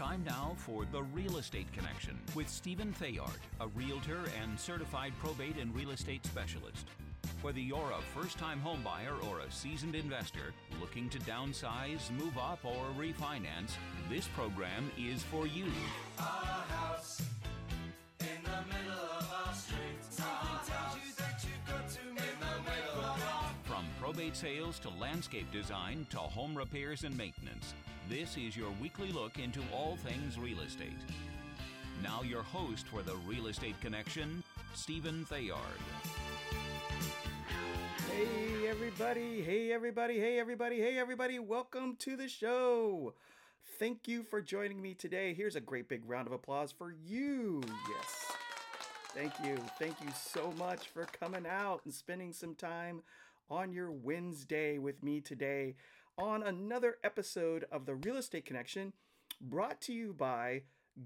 time now for The Real Estate Connection with Stephen Theard, a realtor and certified probate and real estate specialist. Whether you're a first time homebuyer or a seasoned investor looking to downsize, move up, or refinance, this program is for you. House From sales to landscape design to home repairs and maintenance, this is your weekly look into all things real estate. Now, your host for the Real Estate Connection, Stephen Theard. Hey everybody, hey everybody, hey everybody, hey everybody, welcome to the show. Thank you for joining me today. Here's a great big round of applause for you. Yes. Thank you. Thank you so much for coming out and spending some time on your Wednesday with me today on another episode of the Real Estate Connection brought to you by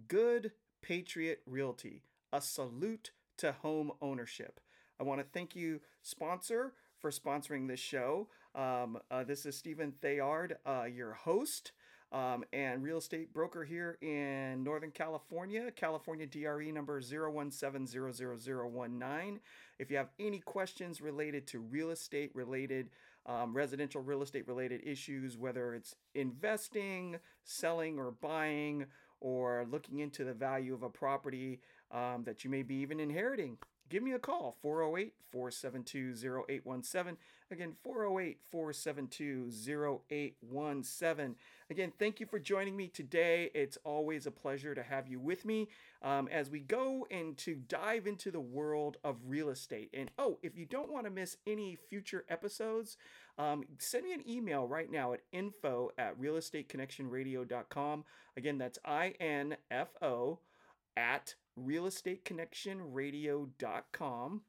Good Patriot Realty, a salute to home ownership. I want to thank you, sponsor, for sponsoring this show. Um, uh, this is Stephen Theard, uh, your host um, and real estate broker here in Northern California, California DRE number 017000019. If you have any questions related to real estate related, um, residential real estate related issues, whether it's investing, selling, or buying, or looking into the value of a property um, that you may be even inheriting, give me a call 408 472 0817 again 408 472 0817 again thank you for joining me today. It's always a pleasure to have you with me. Um, as we go and to dive into the world of real estate and oh if you don't want to miss any future episodes um, send me an email right now at info at realestateconnectionradio.com again that's i-n-f-o at realestateconnectionradio.com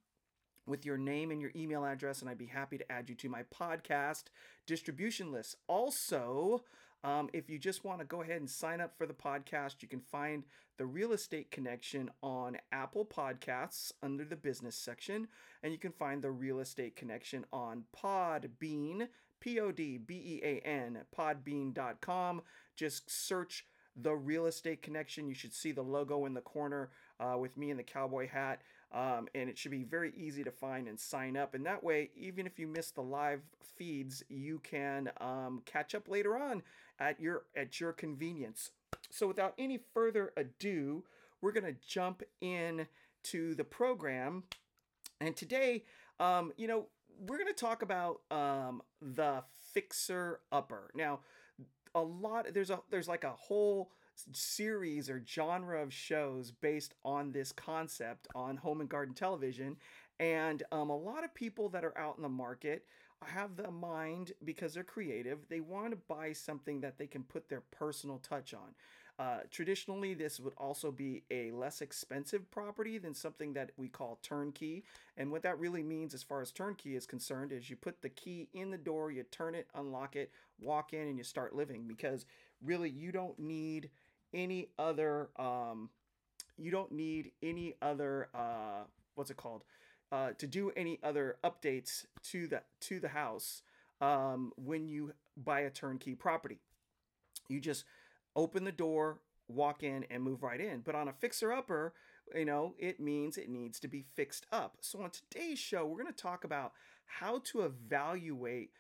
with your name and your email address, and I'd be happy to add you to my podcast distribution list. Also, um, if you just want to go ahead and sign up for the podcast, you can find the Real Estate Connection on Apple Podcasts under the business section, and you can find the Real Estate Connection on Podbean, P O D B E A N, podbean.com. Just search the real estate connection. You should see the logo in the corner uh, with me in the cowboy hat, um, and it should be very easy to find and sign up. And that way, even if you miss the live feeds, you can um, catch up later on at your at your convenience. So, without any further ado, we're gonna jump in to the program. And today, um, you know, we're going to talk about um, the fixer upper. Now, a lot there's a there's like a whole series or genre of shows based on this concept on home and garden television and um, a lot of people that are out in the market have the mind because they're creative they want to buy something that they can put their personal touch on uh, traditionally this would also be a less expensive property than something that we call turnkey and what that really means as far as turnkey is concerned is you put the key in the door you turn it unlock it walk in and you start living because really you don't need any other um, you don't need any other uh, what's it called uh, to do any other updates to the to the house um, when you buy a turnkey property. You just open the door, walk in, and move right in. But on a fixer upper, you know, it means it needs to be fixed up. So on today's show, we're going to talk about how to evaluate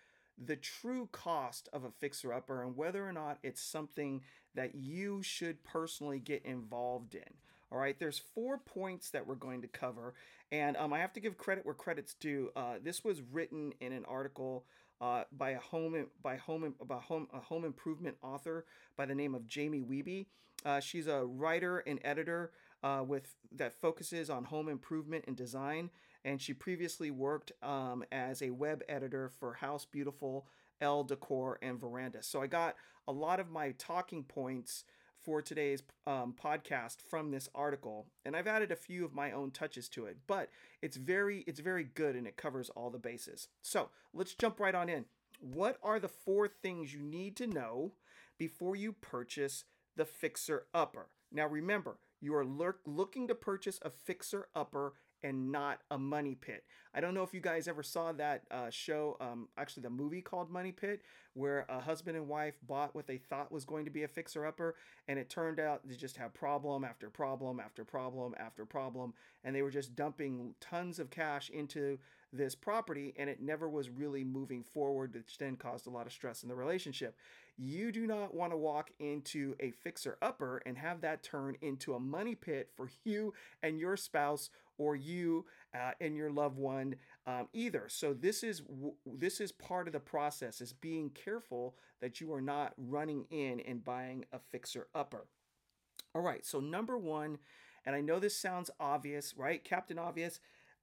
the true cost of a fixer upper and whether or not it's something that you should personally get involved in. All right, there's four points that we're going to cover, and um, I have to give credit where credit's due. Uh, this was written in an article uh, by a home by home by home a home improvement author by the name of Jamie Wiebe. Uh, she's a writer and editor uh, with that focuses on home improvement and design, and she previously worked um, as a web editor for House Beautiful, Elle Decor, and Veranda. So I got a lot of my talking points for today's um, podcast from this article and i've added a few of my own touches to it but it's very it's very good and it covers all the bases. So let's jump right on in. What are the four things you need to know before you purchase the fixer upper? Now remember You are lurk, looking to purchase a fixer upper and not a money pit. I don't know if you guys ever saw that uh, show, um, actually, the movie called Money Pit, where a husband and wife bought what they thought was going to be a fixer upper, and it turned out to just have problem after problem after problem after problem, and they were just dumping tons of cash into this property, and it never was really moving forward, which then caused a lot of stress in the relationship. You do not want to walk into a fixer upper and have that turn into a money pit for you and your spouse or you uh, and your loved one um, either. So this is this is part of the process is being careful that you are not running in and buying a fixer upper. All right, so number one, and I know this sounds obvious, right, Captain Obvious.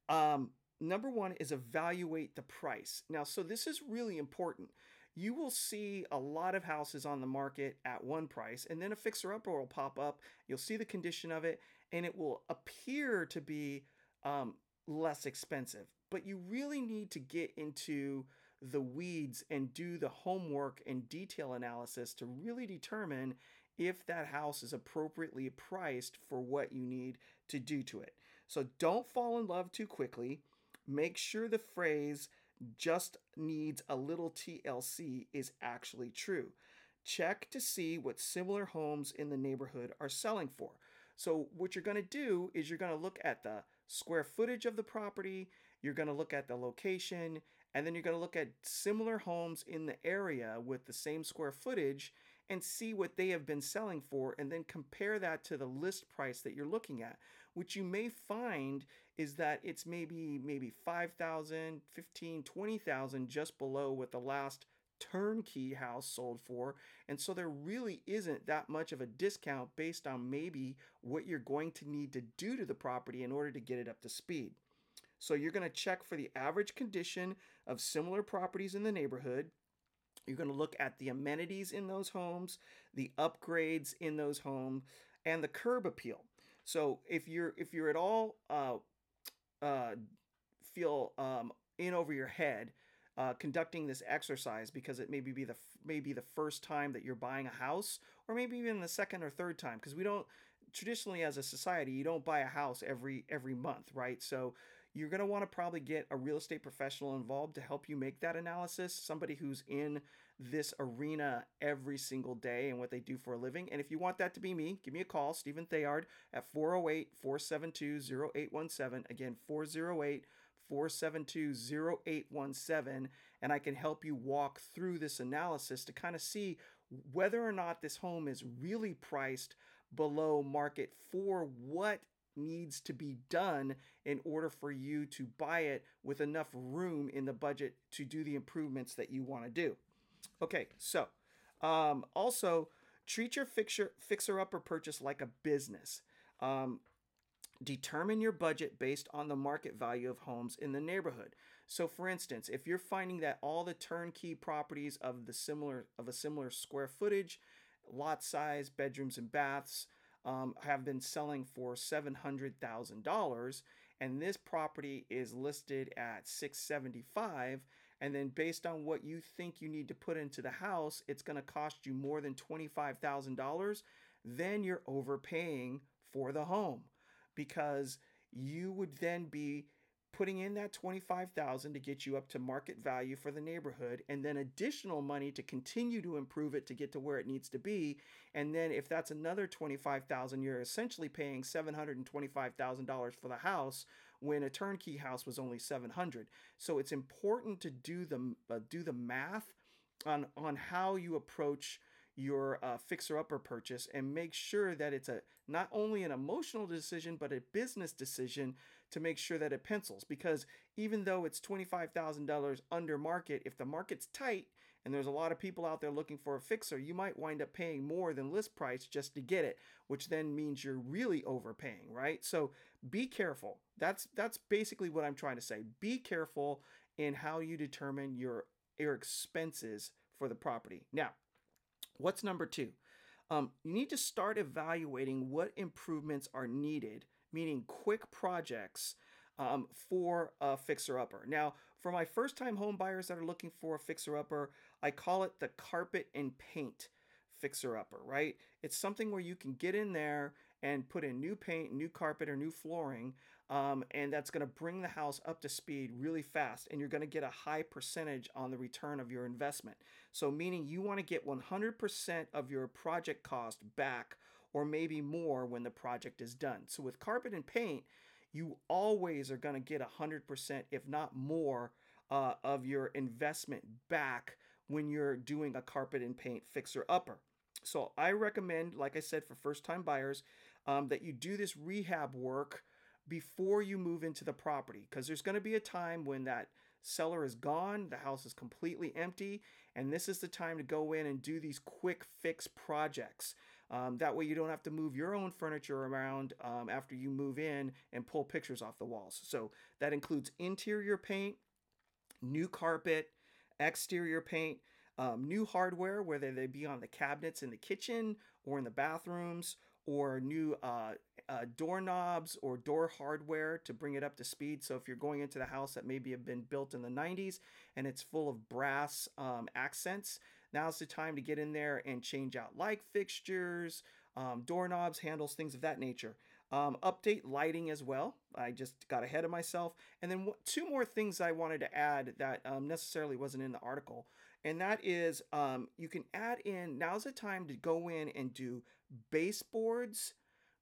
Um, number one is evaluate the price. Now, so this is really important you will see a lot of houses on the market at one price, and then a fixer upper will pop up. You'll see the condition of it, and it will appear to be um, less expensive. But you really need to get into the weeds and do the homework and detail analysis to really determine if that house is appropriately priced for what you need to do to it. So don't fall in love too quickly. Make sure the phrase just needs a little TLC is actually true. Check to see what similar homes in the neighborhood are selling for. So, what you're going to do is you're going to look at the square footage of the property, you're going to look at the location, and then you're going to look at similar homes in the area with the same square footage and see what they have been selling for and then compare that to the list price that you're looking at which you may find is that it's maybe maybe 5000 15 20000 just below what the last turnkey house sold for. And so there really isn't that much of a discount based on maybe what you're going to need to do to the property in order to get it up to speed. So you're going to check for the average condition of similar properties in the neighborhood. You're going to look at the amenities in those homes, the upgrades in those homes, and the curb appeal. So if you're if you're at all uh, uh, feel um, in over your head uh, conducting this exercise because it maybe be the maybe the first time that you're buying a house or maybe even the second or third time because we don't traditionally as a society you don't buy a house every every month right? So you're going to want to probably get a real estate professional involved to help you make that analysis, somebody who's in this arena every single day and what they do for a living. And if you want that to be me, give me a call, Stephen Theard, at 408 472 0817. Again, 408 472 0817. And I can help you walk through this analysis to kind of see whether or not this home is really priced below market for what needs to be done in order for you to buy it with enough room in the budget to do the improvements that you want to do. Okay, so um, also treat your fixer fixer upper purchase like a business. Um, determine your budget based on the market value of homes in the neighborhood. So for instance, if you're finding that all the turnkey properties of the similar of a similar square footage, lot size, bedrooms and baths um, have been selling for $700,000 and this property is listed at 675 and then based on what you think you need to put into the house it's going to cost you more than $25,000 then you're overpaying for the home. Because you would then be putting in that 25,000 to get you up to market value for the neighborhood and then additional money to continue to improve it to get to where it needs to be. And then if that's another 25,000 you're essentially paying $725,000 for the house when a turnkey house was only 700 so it's important to do the uh, do the math on on how you approach your uh, fixer upper purchase and make sure that it's a not only an emotional decision but a business decision to make sure that it pencils. Because even though it's $25,000 under market if the market's tight and there's a lot of people out there looking for a fixer. You might wind up paying more than list price just to get it which then means you're really overpaying right? So be careful. That's that's basically what I'm trying to say. Be careful in how you determine your your expenses for the property. Now What's number two? Um, you need to start evaluating what improvements are needed, meaning quick projects um, for a fixer upper. Now, for my first time home buyers that are looking for a fixer upper, I call it the carpet and paint fixer upper, right? It's something where you can get in there and put in new paint, new carpet, or new flooring. Um, and that's going to bring the house up to speed really fast. And you're going to get a high percentage on the return of your investment. So, meaning you want to get 100% of your project cost back or maybe more when the project is done. So, with carpet and paint, you always are going to get 100%, if not more, uh, of your investment back when you're doing a carpet and paint fixer upper. So I recommend, like I said, for first time buyers, um, that you do this rehab work before you move into the property because there's going to be a time when that seller is gone, the house is completely empty, and this is the time to go in and do these quick fix projects. Um, that way, you don't have to move your own furniture around um, after you move in and pull pictures off the walls. So, that includes interior paint, new carpet, exterior paint, um, new hardware, whether they be on the cabinets in the kitchen or in the bathrooms, or new uh, uh, doorknobs or door hardware to bring it up to speed. So if you're going into the house that maybe have been built in the 90s and it's full of brass um, accents, now's the time to get in there and change out light fixtures, um, doorknobs, handles, things of that nature. Um, update lighting as well. I just got ahead of myself. And then two more things I wanted to add that um, necessarily wasn't in the article. And that is um, you can add in, now's the time to go in and do baseboards,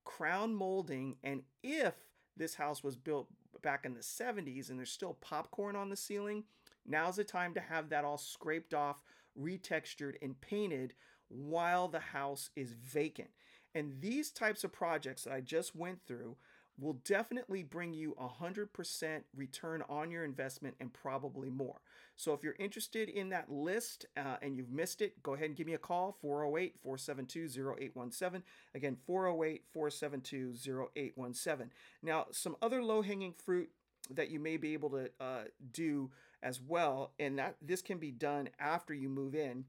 crown molding, and if this house was built back in the 70s and there's still popcorn on the ceiling, now's the time to have that all scraped off, retextured, and painted while the house is vacant. And these types of projects that I just went through will definitely bring you a 100% return on your investment and probably more. So if you're interested in that list uh, and you've missed it, go ahead and give me a call 408 472 0817. Again, 408 472 0817. Now, some other low hanging fruit that you may be able to uh, do as well, and that this can be done after you move in,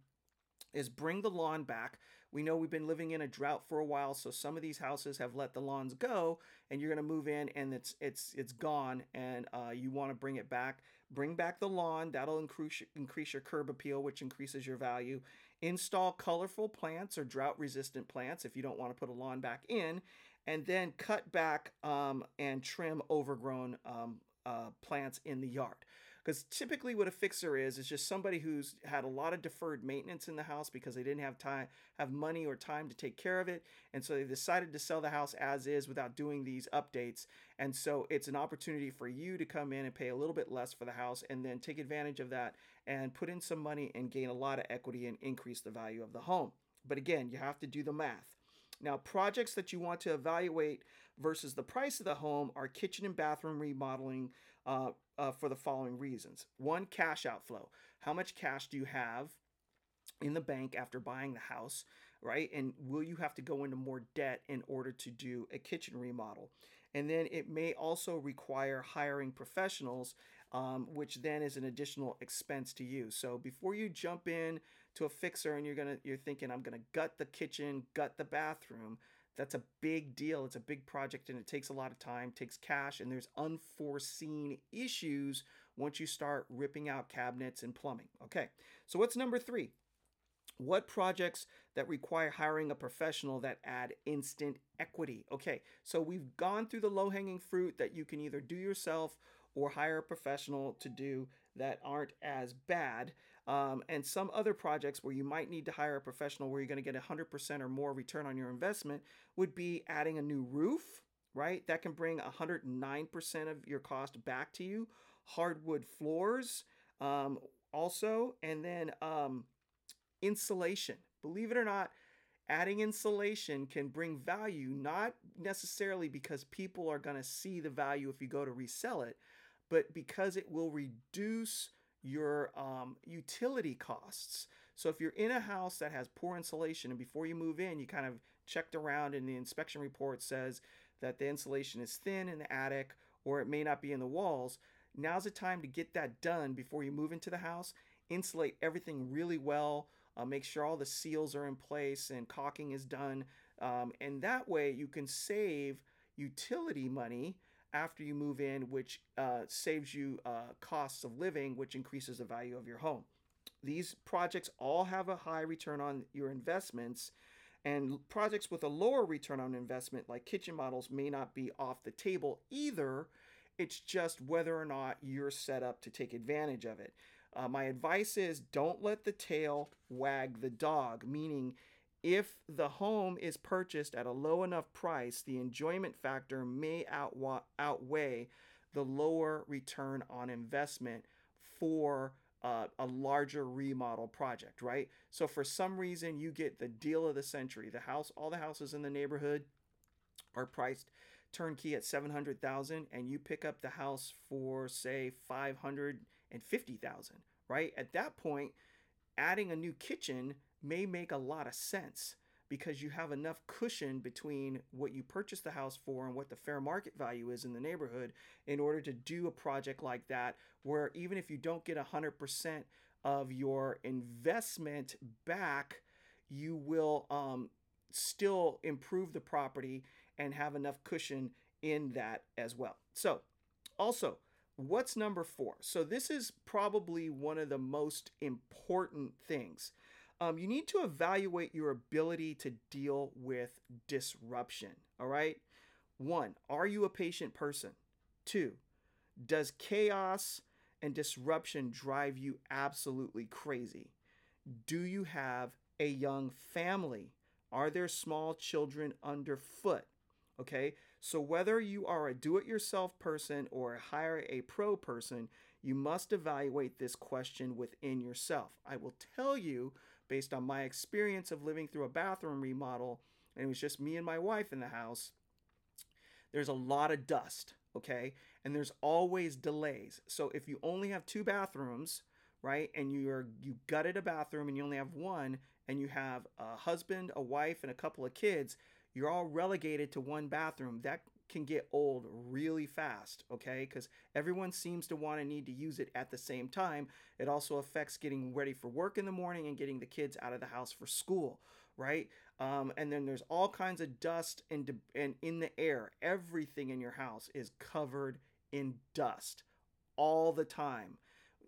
is bring the lawn back. We know we've been living in a drought for a while, so some of these houses have let the lawns go, and you're to move in and it's it's it's gone, and uh, you want to bring it back. Bring back the lawn. That'll increase increase your curb appeal, which increases your value. Install colorful plants or drought resistant plants if you don't want to put a lawn back in, and then cut back um, and trim overgrown um, uh, plants in the yard. Because typically, what a fixer is is just somebody who's had a lot of deferred maintenance in the house because they didn't have time, have money or time to take care of it, and so they decided to sell the house as is without doing these updates. And so it's an opportunity for you to come in and pay a little bit less for the house, and then take advantage of that and put in some money and gain a lot of equity and increase the value of the home. But again, you have to do the math. Now, projects that you want to evaluate versus the price of the home are kitchen and bathroom remodeling, uh, uh, for the following reasons. One, cash outflow. How much cash do you have in the bank after buying the house, right? And will you have to go into more debt in order to do a kitchen remodel? And then it may also require hiring professionals, um, which then is an additional expense to you. So before you jump in to a fixer and you're gonna you're thinking I'm gonna gut the kitchen, gut the bathroom, that's a big deal. It's a big project and it takes a lot of time, takes cash, and there's unforeseen issues once you start ripping out cabinets and plumbing. Okay, so what's number three? What projects that require hiring a professional that add instant equity? Okay, so we've gone through the low hanging fruit that you can either do yourself or hire a professional to do that aren't as bad. Um, and some other projects where you might need to hire a professional where you're going to get 100% or more return on your investment would be adding a new roof, right? That can bring 109% of your cost back to you. Hardwood floors, um, also, and then um, insulation. Believe it or not, adding insulation can bring value, not necessarily because people are going to see the value if you go to resell it, but because it will reduce your um, utility costs. So if you're in a house that has poor insulation and before you move in, you kind of checked around and the inspection report says that the insulation is thin in the attic or it may not be in the walls, now's the time to get that done before you move into the house. Insulate everything really well. Uh, make sure all the seals are in place and caulking is done. Um, and that way you can save utility money after you move in, which uh, saves you uh, costs of living, which increases the value of your home. These projects all have a high return on your investments, And projects with a lower return on investment, like kitchen models, may not be off the table either. It's just whether or not you're set up to take advantage of it. Uh, my advice is don't let the tail wag the dog, meaning, if the home is purchased at a low enough price, the enjoyment factor may outwa- outweigh the lower return on investment for uh, a larger remodel project, right? So for some reason, you get the deal of the century. The house, all the houses in the neighborhood are priced turnkey at 700,000 and you pick up the house for say 550,000, right? At that point, adding a new kitchen may make a lot of sense because you have enough cushion between what you purchased the house for and what the fair market value is in the neighborhood in order to do a project like that where even if you don't get 100% of your investment back you will um, still improve the property and have enough cushion in that as well. So also what's number four? So this is probably one of the most important things um, you need to evaluate your ability to deal with disruption. All right. One, are you a patient person? Two, does chaos and disruption drive you absolutely crazy? Do you have a young family? Are there small children underfoot? Okay, so whether you are a do it yourself person or hire a pro person, you must evaluate this question within yourself. I will tell you based on my experience of living through a bathroom remodel, and it was just me and my wife in the house, there's a lot of dust, okay? And there's always delays. So if you only have two bathrooms, right, and you're you gutted a bathroom and you only have one, and you have a husband, a wife, and a couple of kids, you're all relegated to one bathroom. That can get old really fast, okay? Because everyone seems to want to need to use it at the same time. It also affects getting ready for work in the morning and getting the kids out of the house for school, right? Um, and then there's all kinds of dust and, and in the air. Everything in your house is covered in dust all the time.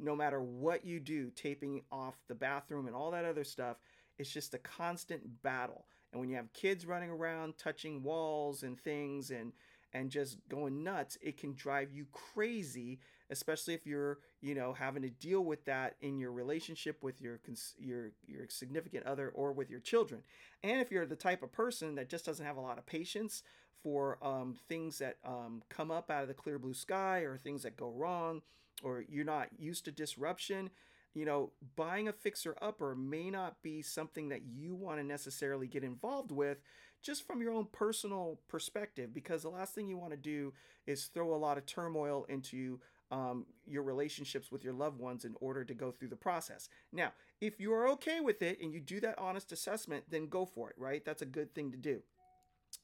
No matter what you do, taping off the bathroom and all that other stuff, it's just a constant battle. And when you have kids running around touching walls and things and and just going nuts, it can drive you crazy, especially if you're, you know, having to deal with that in your relationship with your your your significant other or with your children. And if you're the type of person that just doesn't have a lot of patience for um, things that um, come up out of the clear blue sky or things that go wrong, or you're not used to disruption, you know, buying a fixer upper may not be something that you want to necessarily get involved with just from your own personal perspective, because the last thing you want to do is throw a lot of turmoil into um, your relationships with your loved ones in order to go through the process. Now, if you are okay with it and you do that honest assessment, then go for it, right? That's a good thing to do.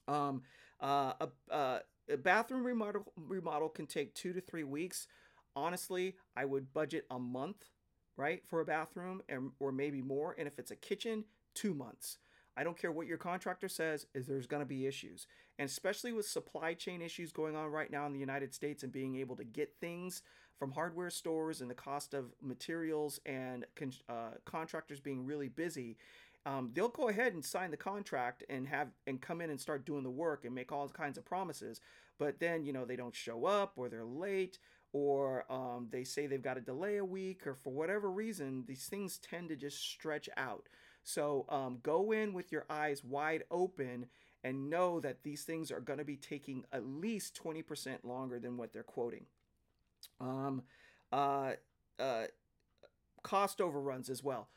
Um, uh, a, uh, a bathroom remodel, remodel can take two to three weeks. Honestly, I would budget a month, right, for a bathroom, and, or maybe more. And if it's a kitchen, two months. I don't care what your contractor says, is there's going to be issues. And especially with supply chain issues going on right now in the United States and being able to get things from hardware stores and the cost of materials and uh, contractors being really busy, um, they'll go ahead and sign the contract and have and come in and start doing the work and make all kinds of promises. But then you know they don't show up or they're late or um, they say they've got to delay a week or for whatever reason these things tend to just stretch out. So um, go in with your eyes wide open and know that these things are going to be taking at least 20% longer than what they're quoting. Um, uh, uh, cost overruns as well.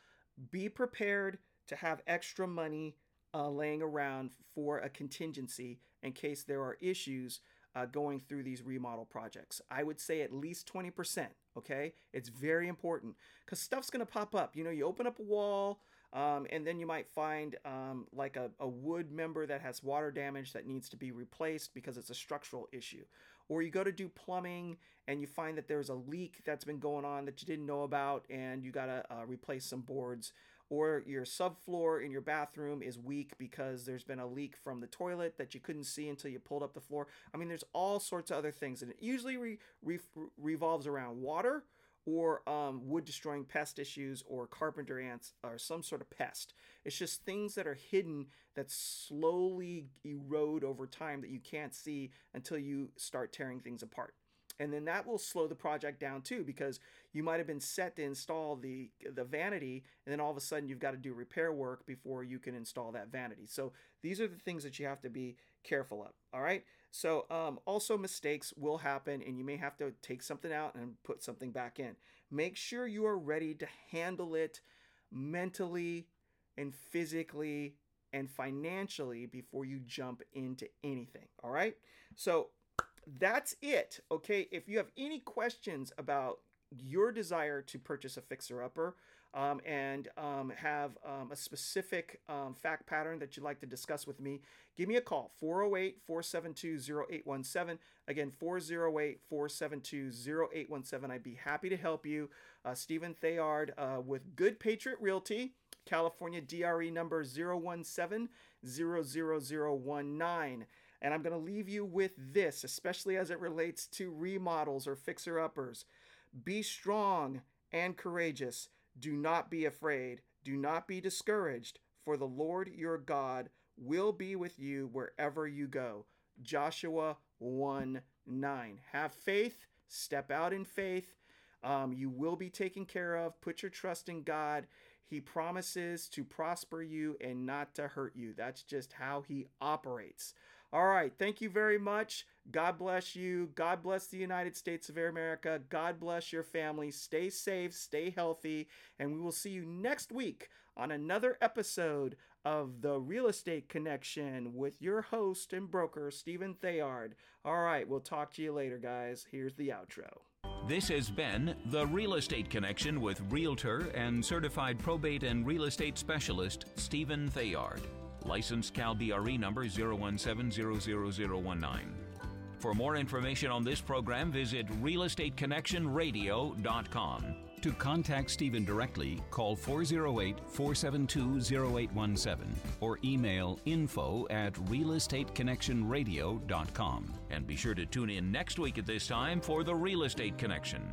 Be prepared to have extra money uh, laying around for a contingency in case there are issues uh, going through these remodel projects. I would say at least 20%. Okay, it's very important because stuff's gonna pop up. You know, you open up a wall, um, and then you might find um, like a, a wood member that has water damage that needs to be replaced because it's a structural issue. Or you go to do plumbing and you find that there's a leak that's been going on that you didn't know about and you got to uh, replace some boards. Or your subfloor in your bathroom is weak because there's been a leak from the toilet that you couldn't see until you pulled up the floor. I mean, there's all sorts of other things. And it usually re- re- revolves around water or um, wood destroying pest issues or carpenter ants or some sort of pest. It's just things that are hidden that slowly erode over time that you can't see until you start tearing things apart. And then that will slow the project down too because you might have been set to install the the vanity and then all of a sudden you've got to do repair work before you can install that vanity. So these are the things that you have to be careful of. All right. So um, also mistakes will happen and you may have to take something out and put something back in. Make sure you are ready to handle it mentally and physically and financially before you jump into anything. All right. So that's it. Okay. If you have any questions about your desire to purchase a fixer upper um, and um, have um, a specific um, fact pattern that you'd like to discuss with me, give me a call 408 472 0817. Again, 408 472 0817. I'd be happy to help you. Uh, Stephen Theard uh, with Good Patriot Realty. California DRE number 017 00019. And I'm going to leave you with this, especially as it relates to remodels or fixer uppers. Be strong and courageous. Do not be afraid. Do not be discouraged, for the Lord your God will be with you wherever you go. Joshua 1 9. Have faith, step out in faith. Um, you will be taken care of. Put your trust in God. He promises to prosper you and not to hurt you. That's just how He operates. All right. Thank you very much. God bless you. God bless the United States of America. God bless your family. Stay safe, stay healthy, and we will see you next week on another episode of The Real Estate Connection with your host and broker, Stephen Theard. All right. We'll talk to you later, guys. Here's the outro. This has been The Real Estate Connection with Realtor and Certified Probate and Real Estate Specialist Stephen Theard. Licensed Cal BRE number 0170019. For more information on this program, visit realestateconnectionradio.com. To contact Stephen directly, call 408 472 0817 or email info at realestateconnectionradio.com. And be sure to tune in next week at this time for The Real Estate Connection.